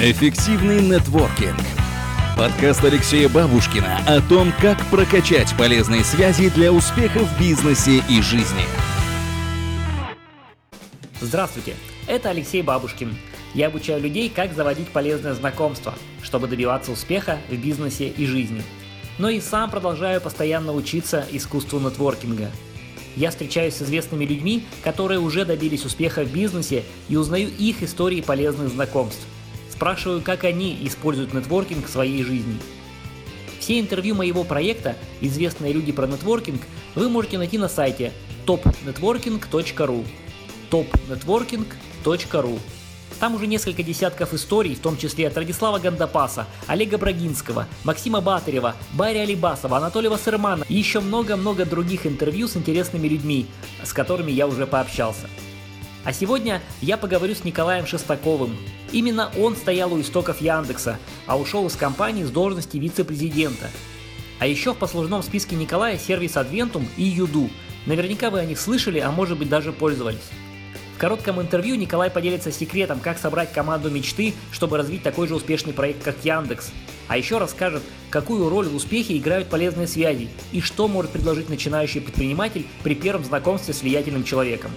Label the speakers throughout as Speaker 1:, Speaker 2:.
Speaker 1: Эффективный нетворкинг. Подкаст Алексея Бабушкина о том, как прокачать полезные связи для успеха в бизнесе и жизни.
Speaker 2: Здравствуйте, это Алексей Бабушкин. Я обучаю людей, как заводить полезное знакомство, чтобы добиваться успеха в бизнесе и жизни. Но и сам продолжаю постоянно учиться искусству нетворкинга. Я встречаюсь с известными людьми, которые уже добились успеха в бизнесе и узнаю их истории полезных знакомств – Спрашиваю, как они используют нетворкинг в своей жизни. Все интервью моего проекта «Известные люди про нетворкинг» вы можете найти на сайте topnetworking.ru topnetworking.ru там уже несколько десятков историй, в том числе от Радислава Гандапаса, Олега Брагинского, Максима Батарева, Барри Алибасова, Анатолия Вассермана и еще много-много других интервью с интересными людьми, с которыми я уже пообщался. А сегодня я поговорю с Николаем Шестаковым. Именно он стоял у истоков Яндекса, а ушел из компании с должности вице-президента. А еще в послужном списке Николая сервис Adventum и Юду. Наверняка вы о них слышали, а может быть даже пользовались. В коротком интервью Николай поделится секретом, как собрать команду мечты, чтобы развить такой же успешный проект, как Яндекс. А еще расскажет, какую роль в успехе играют полезные связи и что может предложить начинающий предприниматель при первом знакомстве с влиятельным человеком.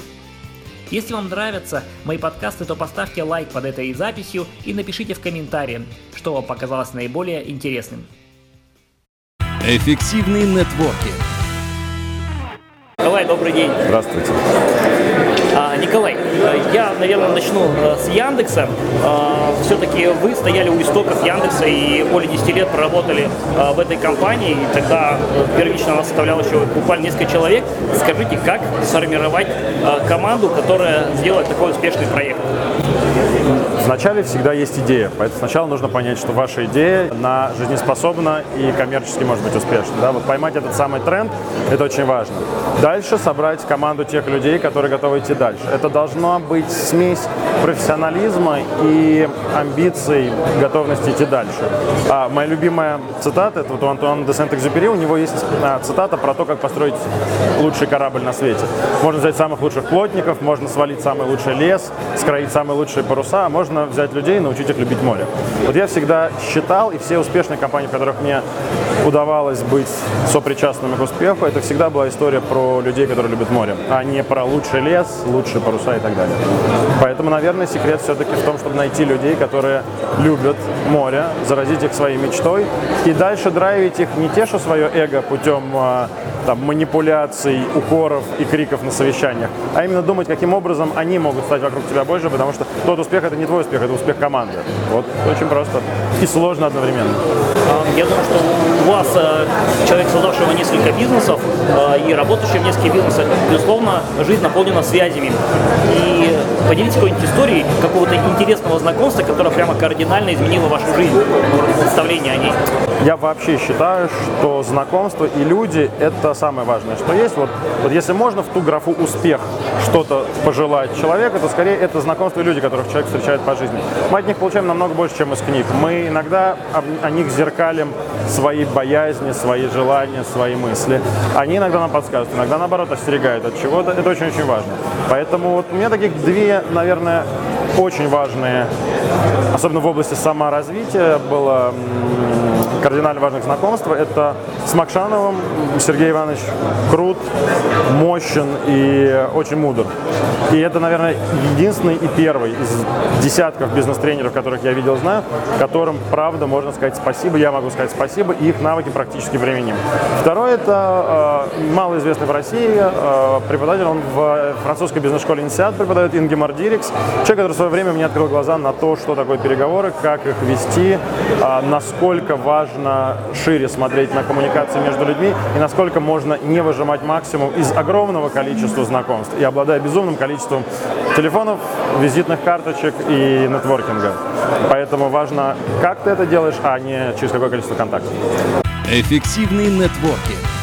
Speaker 2: Если вам нравятся мои подкасты, то поставьте лайк под этой записью и напишите в комментарии, что вам показалось наиболее интересным.
Speaker 1: Эффективный нетворкинг.
Speaker 2: Николай, добрый день.
Speaker 3: Здравствуйте.
Speaker 2: А, Николай, я, наверное, начну э, с Яндекса. А, Все-таки вы стояли у истоков Яндекса и более 10 лет проработали а, в этой компании. И тогда э, первично она составляла еще буквально несколько человек. Скажите, как сформировать команду, которая сделает такой успешный проект?
Speaker 3: Вначале всегда есть идея, поэтому сначала нужно понять, что ваша идея на жизнеспособна и коммерчески может быть успешна. Да? Вот поймать этот самый тренд – это очень важно. Дальше собрать команду тех людей, которые готовы идти дальше. Это должна быть смесь профессионализма и амбиций, готовности идти дальше. А моя любимая цитата, это вот у Антуана де Сент-Экзюпери, у него есть а, цитата про то, как построить лучший корабль на свете. Можно взять самых лучших плотников, можно свалить самый лучший лес, скроить самые лучшие паруса, а можно взять людей и научить их любить море. Вот я всегда считал, и все успешные компании, в которых мне удавалось быть сопричастными к успеху, это всегда была история про людей, которые любят море, а не про лучший лес, лучшие паруса и так далее. Поэтому, наверное, секрет все-таки в том, чтобы найти людей, которые любят море, заразить их своей мечтой и дальше драйвить их не те, что свое эго путем а, там, манипуляций, укоров и криков на совещаниях, а именно думать, каким образом они могут стать вокруг тебя больше, потому что тот успех это не твой успех, это успех команды. Вот очень просто и сложно одновременно.
Speaker 2: Я думаю, что у вас э, человек, создавшего несколько бизнесов э, и работающий в нескольких бизнесах, безусловно, жизнь наполнена связями. И поделитесь какой-нибудь историей какого-то интересного знакомства, которое прямо кардинально изменило вашу жизнь, представление о ней.
Speaker 3: Я вообще считаю, что знакомство и люди – это самое важное, что есть. Вот, вот если можно в ту графу «успех» что-то пожелать человеку, то скорее это знакомство и люди, которых человек встречает по жизни. Мы от них получаем намного больше, чем из книг. Мы иногда о них зеркалим свои боязни, свои желания, свои мысли. Они иногда нам подсказывают, иногда наоборот остерегают от чего-то. Это очень-очень важно. Поэтому вот у меня таких две, наверное, очень важные, особенно в области саморазвития, было кардинально важных знакомств. Это с Макшановым Сергей Иванович крут, мощен и очень мудр. И это, наверное, единственный и первый из десятков бизнес-тренеров, которых я видел, знаю, которым, правда, можно сказать спасибо, я могу сказать спасибо, и их навыки практически применим. Второй – это э, малоизвестный в России э, преподаватель, он в французской бизнес-школе «Инсиад» преподает Ингемар Дирикс, человек, который в свое время мне открыл глаза на то, что такое переговоры, как их вести, э, насколько важно шире смотреть на коммуникации между людьми и насколько можно не выжимать максимум из огромного количества знакомств и обладая безумным количеством телефонов, визитных карточек и нетворкинга. Поэтому важно, как ты это делаешь, а не через какое количество контактов.
Speaker 1: Эффективный нетворкинг.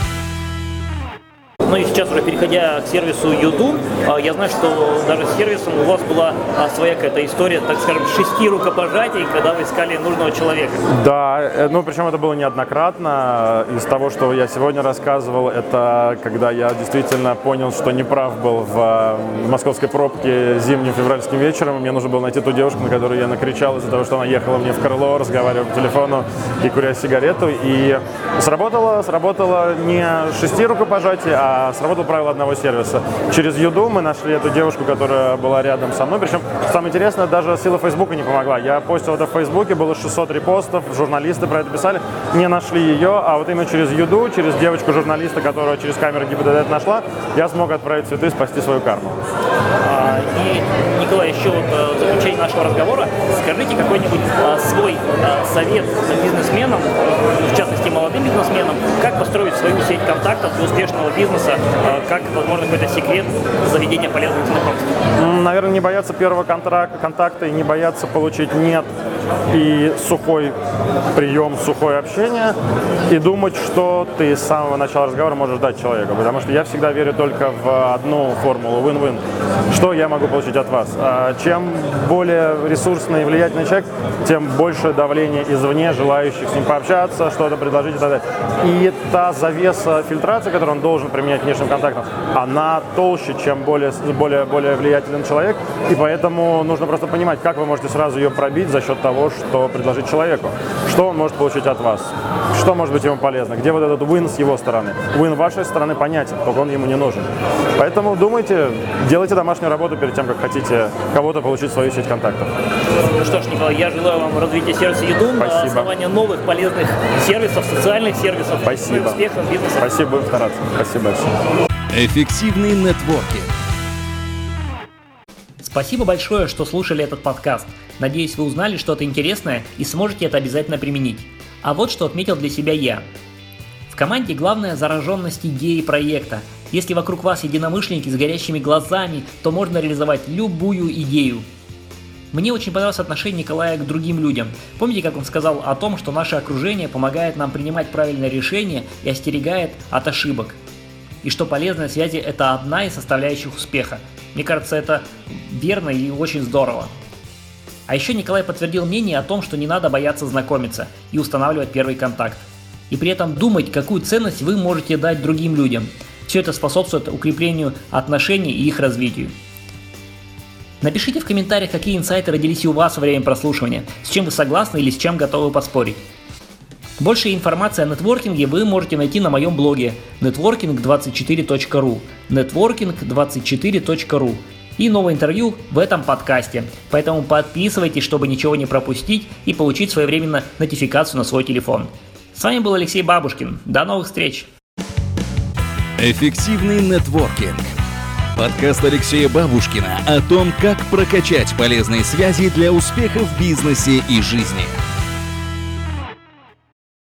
Speaker 2: Ну и сейчас уже переходя к сервису Юду, а, я знаю, что даже с сервисом у вас была а, своя какая-то история, так скажем, шести рукопожатий, когда вы искали нужного человека.
Speaker 3: Да, э, ну причем это было неоднократно. Из того, что я сегодня рассказывал, это когда я действительно понял, что неправ был в э, московской пробке зимним февральским вечером. Мне нужно было найти ту девушку, на которую я накричал из-за того, что она ехала мне в крыло, разговаривала по телефону и куря сигарету. И сработало, сработало не шести рукопожатий, а сработало правило одного сервиса. Через Юду мы нашли эту девушку, которая была рядом со мной. Причем, самое интересное, даже сила Фейсбука не помогла. Я постил это в Фейсбуке, было 600 репостов, журналисты про это писали, не нашли ее, а вот именно через Юду, через девочку-журналиста, которая через камеру ГИБДД нашла, я смог отправить цветы спасти свою карму.
Speaker 2: И, Николай, еще вот э, в заключение нашего разговора, скажите какой-нибудь а, свой а, совет бизнесменам, в частности молодым бизнесменам, как построить свою сеть контактов для успешного бизнеса, как, возможно, какой-то секрет заведения полезных знакомств?
Speaker 3: Наверное, не бояться первого контакта и не бояться получить «нет» и сухой прием, сухое общение, и думать, что ты с самого начала разговора можешь дать человеку. Потому что я всегда верю только в одну формулу win-win. Что я могу получить от вас? А чем более ресурсный и влиятельный человек, тем больше давления извне, желающих с ним пообщаться, что-то предложить и так далее. И та завеса фильтрации, которую он должен применять внешним контактом, она толще, чем более, более, более влиятельный человек, и поэтому нужно просто понимать, как вы можете сразу ее пробить за счет того, того, что предложить человеку. Что он может получить от вас? Что может быть ему полезно? Где вот этот win с его стороны? Win вашей стороны понятен, только он ему не нужен. Поэтому думайте, делайте домашнюю работу перед тем, как хотите кого-то получить в свою сеть контактов.
Speaker 2: Ну что ж, Николай, я желаю вам развития сервиса Еду, основания новых полезных сервисов, социальных сервисов,
Speaker 3: Спасибо.
Speaker 2: успехов в бизнесе.
Speaker 3: Спасибо, будем стараться. Спасибо большое.
Speaker 1: Эффективный нетворкинг.
Speaker 2: Спасибо большое, что слушали этот подкаст. Надеюсь, вы узнали что-то интересное и сможете это обязательно применить. А вот что отметил для себя я. В команде главная зараженность идеи проекта. Если вокруг вас единомышленники с горящими глазами, то можно реализовать любую идею. Мне очень понравилось отношение Николая к другим людям. Помните, как он сказал о том, что наше окружение помогает нам принимать правильные решения и остерегает от ошибок. И что полезные связи – это одна из составляющих успеха. Мне кажется, это верно и очень здорово. А еще Николай подтвердил мнение о том, что не надо бояться знакомиться и устанавливать первый контакт. И при этом думать, какую ценность вы можете дать другим людям. Все это способствует укреплению отношений и их развитию. Напишите в комментариях, какие инсайты родились у вас во время прослушивания, с чем вы согласны или с чем готовы поспорить. Больше информации о нетворкинге вы можете найти на моем блоге networking24.ru networking24.ru и новое интервью в этом подкасте. Поэтому подписывайтесь, чтобы ничего не пропустить и получить своевременно нотификацию на свой телефон. С вами был Алексей Бабушкин. До новых встреч!
Speaker 1: Эффективный нетворкинг. Подкаст Алексея Бабушкина о том, как прокачать полезные связи для успеха в бизнесе и жизни.